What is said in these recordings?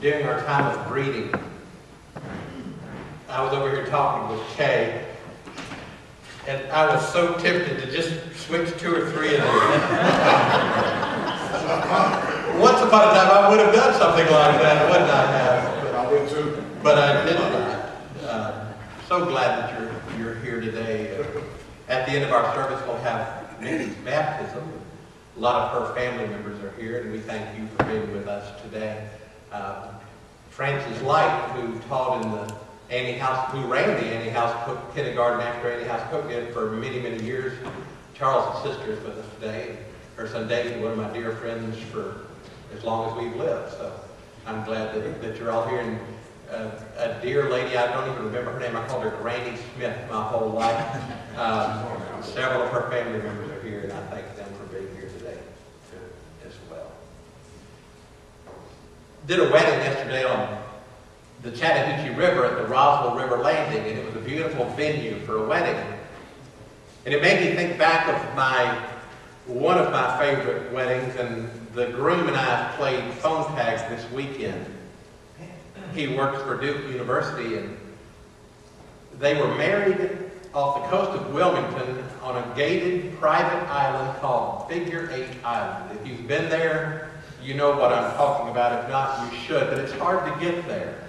during our time of greeting, I was over here talking with Kay, and I was so tempted to just switch two or three of them. Once upon a time, I would have done something like that, wouldn't I have? I would too. But I did not. Uh, so glad that you're, you're here today. Uh, At the end of our service, we'll have Mindy's baptism. A lot of her family members are here, and we thank you for being with us today. Uh, Francis Light, who taught in the Annie House, who ran the Annie House Cook kindergarten after Annie House Cook did for many, many years. Charles' sister is with us today. Her son David, one of my dear friends for as long as we've lived. So I'm glad that, that you're all here. And uh, a dear lady, I don't even remember her name, I called her Granny Smith my whole life. Um, several of her family members are here, and I thank them for being here today as well. Did a wedding yesterday on the Chattahoochee River at the Roswell River Landing, and it was a beautiful venue for a wedding. And it made me think back of my one of my favorite weddings, and the groom and I played phone tags this weekend. He works for Duke University, and they were married off the coast of Wilmington on a gated private island called Figure Eight Island. If you've been there, you know what I'm talking about. If not, you should, but it's hard to get there.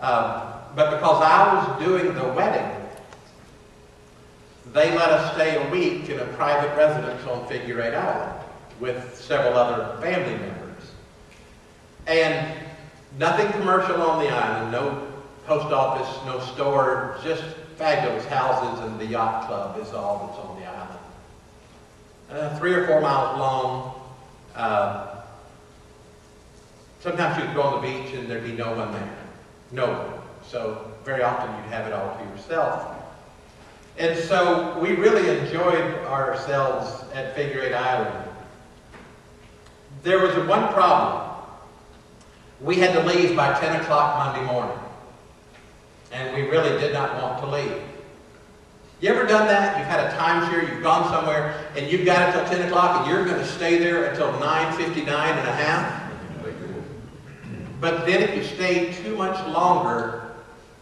Um, but because I was doing the wedding, they let us stay a week in a private residence on Figure Eight Island with several other family members. And nothing commercial on the island, no post office, no store, just fabulous houses and the yacht club is all that's on the island. Uh, three or four miles long. Uh, sometimes you'd go on the beach and there'd be no one there. No one. So very often you'd have it all to yourself. And so we really enjoyed ourselves at Figure Eight Island. There was one problem. We had to leave by 10 o'clock Monday morning. And we really did not want to leave. You ever done that? You've had a timeshare, you've gone somewhere, and you've got until 10 o'clock, and you're going to stay there until 9.59 and a half? But then if you stay too much longer,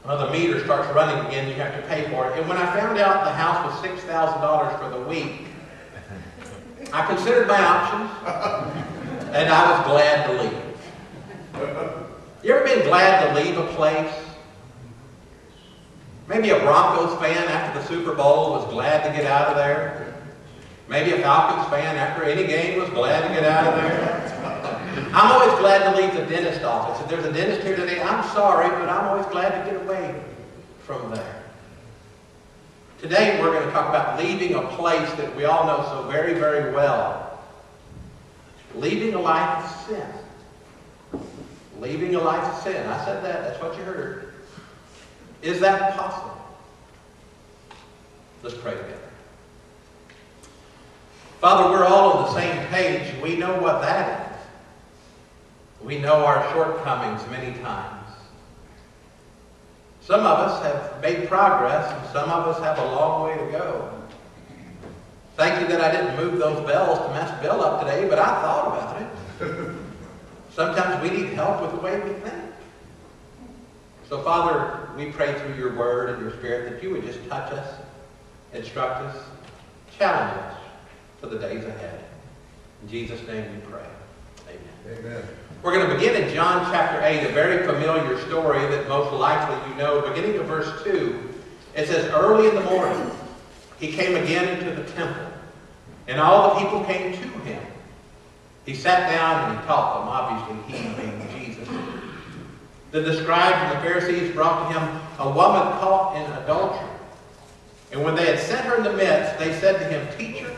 the meter starts running again, you have to pay for it. And when I found out the house was $6,000 for the week, I considered my options, and I was glad to leave. You ever been glad to leave a place? Maybe a Broncos fan after the Super Bowl was glad to get out of there. Maybe a Falcons fan after any game was glad to get out of there. I'm always glad to leave the dentist office. If there's a dentist here today, I'm sorry, but I'm always glad to get away from there. Today we're going to talk about leaving a place that we all know so very, very well. Leaving a life of sin. Leaving a life of sin. I said that. That's what you heard. Is that possible? Let's pray together. Father, we're all on the same page. We know what that is. We know our shortcomings many times. Some of us have made progress, and some of us have a long way to go. Thank you that I didn't move those bells to mess Bill up today, but I thought about it. Sometimes we need help with the way we think. So, Father, we pray through your word and your spirit that you would just touch us, instruct us, challenge us for the days ahead. In Jesus' name we pray. Amen. We're going to begin in John chapter 8, a very familiar story that most likely you know. Beginning of verse 2, it says, Early in the morning, he came again into the temple, and all the people came to him. He sat down and he taught them, obviously he being Jesus. Then the scribes and the Pharisees brought to him a woman caught in adultery. And when they had set her in the midst, they said to him, Teacher,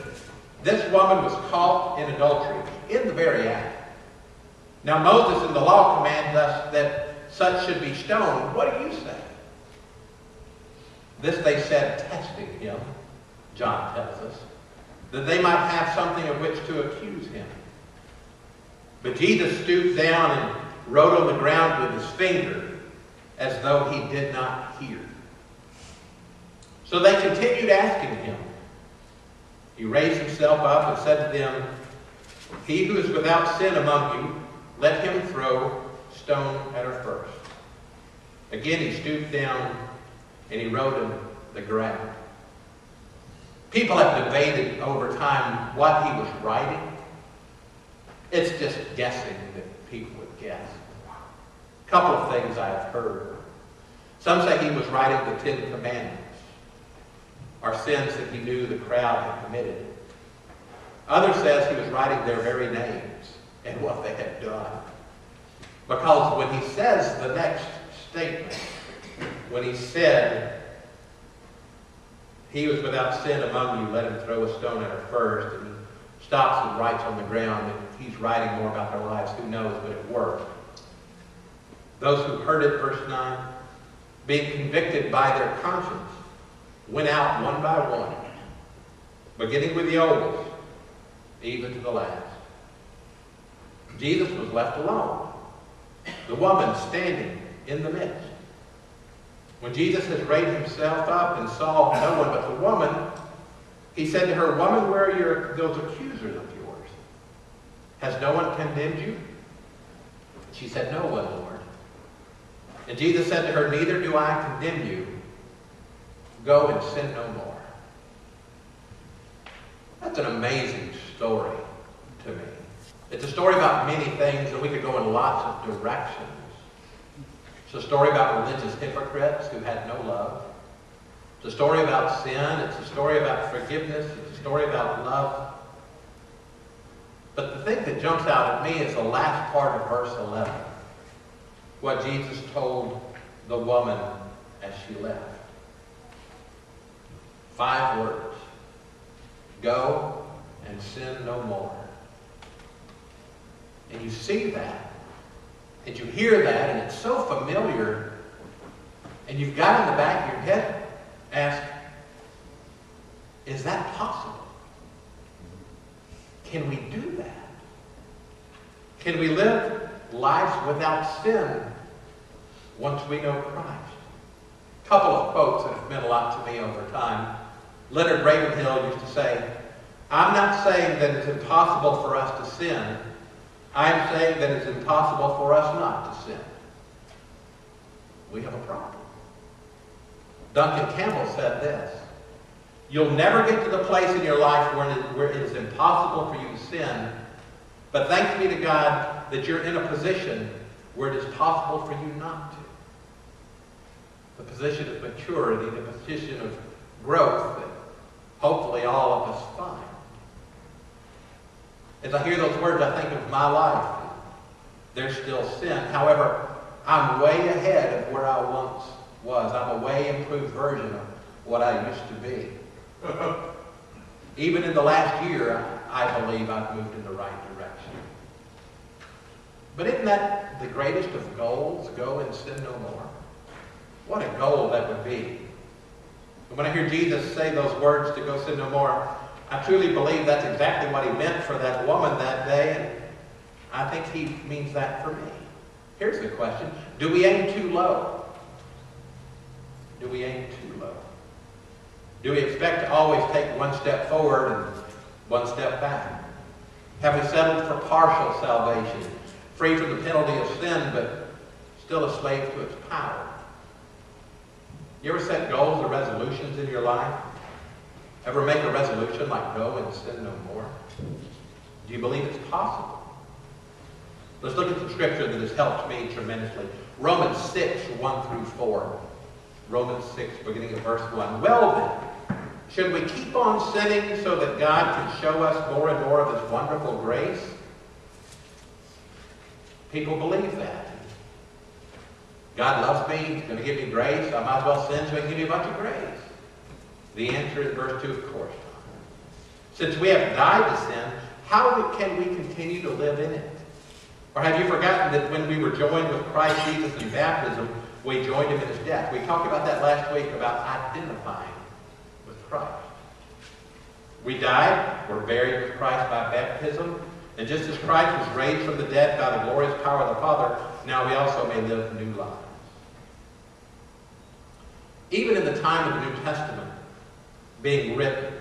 this woman was caught in adultery, in the very act. Now Moses in the law commands us that such should be stoned. What do you say? This they said, testing him, John tells us, that they might have something of which to accuse him. But Jesus stooped down and wrote on the ground with his finger as though he did not hear. So they continued asking him. He raised himself up and said to them, He who is without sin among you, let him throw stone at her first. Again, he stooped down and he wrote in the ground. People have debated over time what he was writing. It's just guessing that people would guess. A couple of things I've heard. Some say he was writing the Ten Commandments, or sins that he knew the crowd had committed. Others says he was writing their very names and what they had done. Because when he says the next statement, when he said, he was without sin among you, let him throw a stone at her first, and he stops and writes on the ground, and he's writing more about their lives, who knows, but it worked. Those who heard it, verse 9, being convicted by their conscience, went out one by one, beginning with the oldest, even to the last. Jesus was left alone. The woman standing in the midst. When Jesus had raised himself up and saw no one but the woman, he said to her, Woman, where are your, those accusers of yours? Has no one condemned you? She said, No one, Lord. And Jesus said to her, Neither do I condemn you. Go and sin no more. That's an amazing story to me. It's a story about many things, and we could go in lots of directions. It's a story about religious hypocrites who had no love. It's a story about sin. It's a story about forgiveness. It's a story about love. But the thing that jumps out at me is the last part of verse 11. What Jesus told the woman as she left. Five words. Go and sin no more. And you see that, and you hear that, and it's so familiar, and you've got in the back of your head, ask, is that possible? Can we do that? Can we live lives without sin once we know Christ? A couple of quotes that have meant a lot to me over time. Leonard Ravenhill used to say, I'm not saying that it's impossible for us to sin. I'm saying that it's impossible for us not to sin. We have a problem. Duncan Campbell said this. You'll never get to the place in your life where it, where it is impossible for you to sin, but thanks be to God that you're in a position where it is possible for you not to. The position of maturity, the position of growth that hopefully all of us find. As I hear those words, I think of my life. There's still sin. However, I'm way ahead of where I once was. I'm a way improved version of what I used to be. Even in the last year, I believe I've moved in the right direction. But isn't that the greatest of goals? Go and sin no more. What a goal that would be. And when I hear Jesus say those words to go sin no more, I truly believe that's exactly what he meant for that woman that day, and I think he means that for me. Here's the question. Do we aim too low? Do we aim too low? Do we expect to always take one step forward and one step back? Have we settled for partial salvation, free from the penalty of sin, but still a slave to its power? You ever set goals or resolutions in your life? Ever make a resolution like go and sin no more? Do you believe it's possible? Let's look at some scripture that has helped me tremendously. Romans 6, 1 through 4. Romans 6, beginning of verse 1. Well then, should we keep on sinning so that God can show us more and more of his wonderful grace? People believe that. God loves me, he's going to give me grace, I might as well sin so he can give me a bunch of grace. The answer is verse 2, of course. Since we have died to sin, how can we continue to live in it? Or have you forgotten that when we were joined with Christ Jesus in baptism, we joined him in his death? We talked about that last week about identifying with Christ. We died, we're buried with Christ by baptism, and just as Christ was raised from the dead by the glorious power of the Father, now we also may live new lives. Even in the time of the New Testament being written,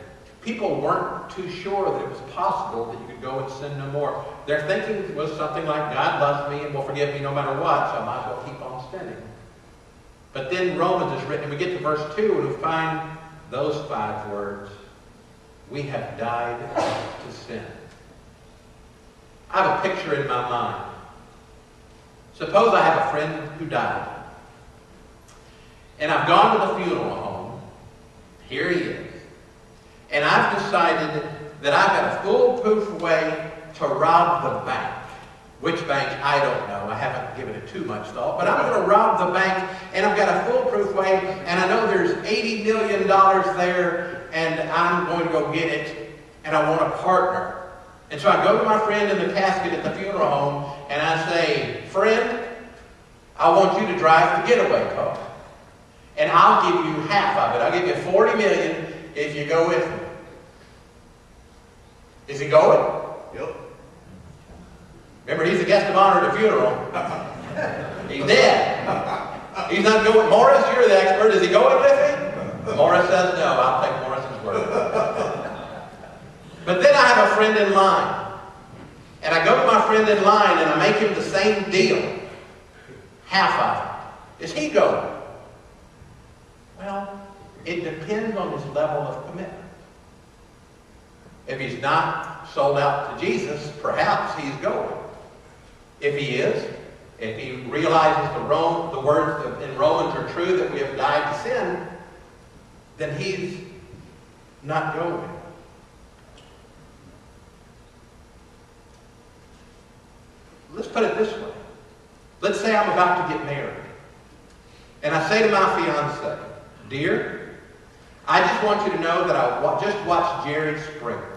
people weren't too sure that it was possible that you could go and sin no more. Their thinking was something like, God loves me and will forgive me no matter what, so I might as well keep on sinning. But then Romans is written, and we get to verse 2, and we find those five words. We have died to sin. I have a picture in my mind. Suppose I have a friend who died. And I've gone to the funeral home. Here he is. And I've decided that I've got a foolproof way to rob the bank. Which bank, I don't know. I haven't given it too much thought. But I'm going to rob the bank, and I've got a foolproof way, and I know there's $80 million there, and I'm going to go get it, and I want a partner. And so I go to my friend in the casket at the funeral home, and I say, Friend, I want you to drive the getaway car. And I'll give you half of it. I'll give you 40 million if you go with me. Is he going? Yep. Remember, he's the guest of honor at the funeral. he's dead. He's not going. Morris, you're the expert. Is he going with me? Morris says no. I'll take Morris's word. but then I have a friend in line. And I go to my friend in line and I make him the same deal. Half of it. Is he going? Well, it depends on his level of commitment. If he's not sold out to Jesus, perhaps he's going. If he is, if he realizes the, Rome, the words in Romans are true that we have died to sin, then he's not going. Let's put it this way. Let's say I'm about to get married. And I say to my fiance, Dear, I just want you to know that I just watched Jerry Springer.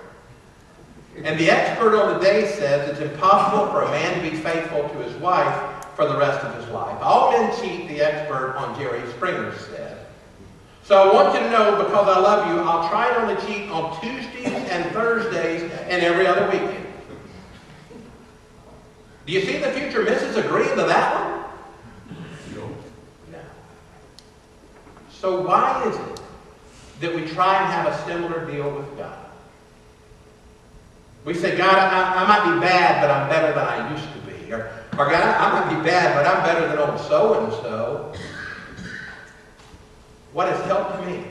And the expert on the day says it's impossible for a man to be faithful to his wife for the rest of his life. All men cheat, the expert on Jerry Springer said. So I want you to know, because I love you, I'll try to only cheat on Tuesdays and Thursdays and every other weekend. Do you see the future missus agreeing to that one? No. No. So why is it that we try and have a similar deal with God? We say, God, I, I might be bad, but I'm better than I used to be. Or, or God, I might be bad, but I'm better than old so-and-so. What has helped me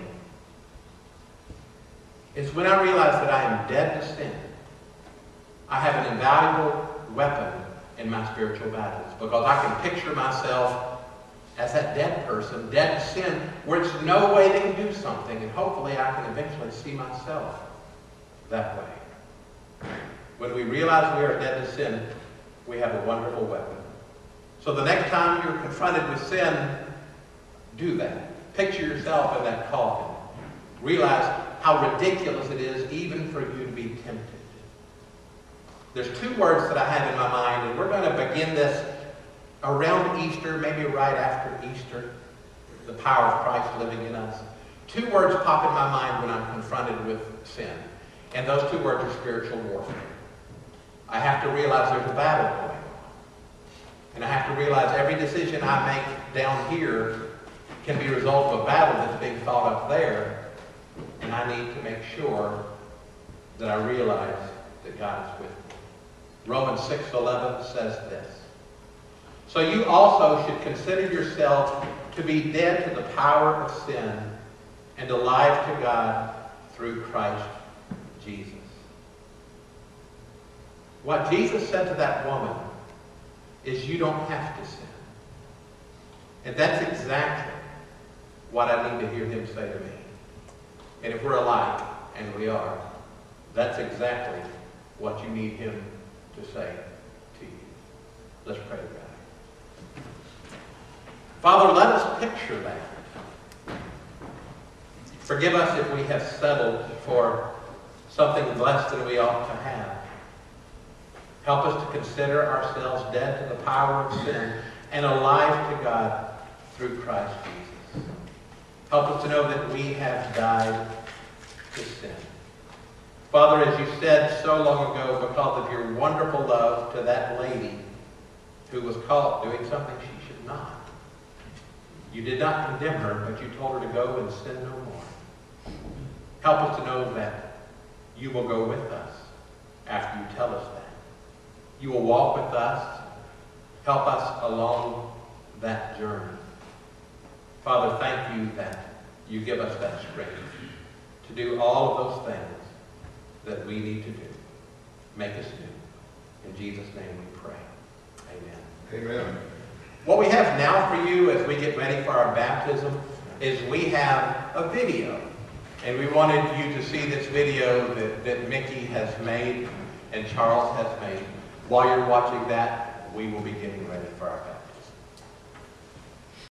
is when I realize that I am dead to sin, I have an invaluable weapon in my spiritual battles because I can picture myself as that dead person, dead to sin, where it's no way they can do something, and hopefully I can eventually see myself that way. When we realize we are dead to sin, we have a wonderful weapon. So the next time you're confronted with sin, do that. Picture yourself in that coffin. Realize how ridiculous it is even for you to be tempted. There's two words that I have in my mind, and we're going to begin this around Easter, maybe right after Easter, the power of Christ living in us. Two words pop in my mind when I'm confronted with sin, and those two words are spiritual warfare. I have to realize there's a battle going on. And I have to realize every decision I make down here can be a result of a battle that's being fought up there, and I need to make sure that I realize that God is with me. Romans 6.11 says this. So you also should consider yourself to be dead to the power of sin and alive to God through Christ Jesus. What Jesus said to that woman is you don't have to sin. And that's exactly what I need to hear him say to me. And if we're alike, and we are, that's exactly what you need him to say to you. Let's pray together. Father, let us picture that. Forgive us if we have settled for something less than we ought to have. Help us to consider ourselves dead to the power of sin and alive to God through Christ Jesus. Help us to know that we have died to sin. Father, as you said so long ago, because of your wonderful love to that lady who was caught doing something she should not, you did not condemn her, but you told her to go and sin no more. Help us to know that you will go with us after you tell us. You will walk with us, help us along that journey. Father, thank you that you give us that strength to do all of those things that we need to do. Make us do. In Jesus' name we pray. Amen. Amen. What we have now for you as we get ready for our baptism is we have a video. And we wanted you to see this video that, that Mickey has made and Charles has made. While you're watching that, we will be getting ready for our.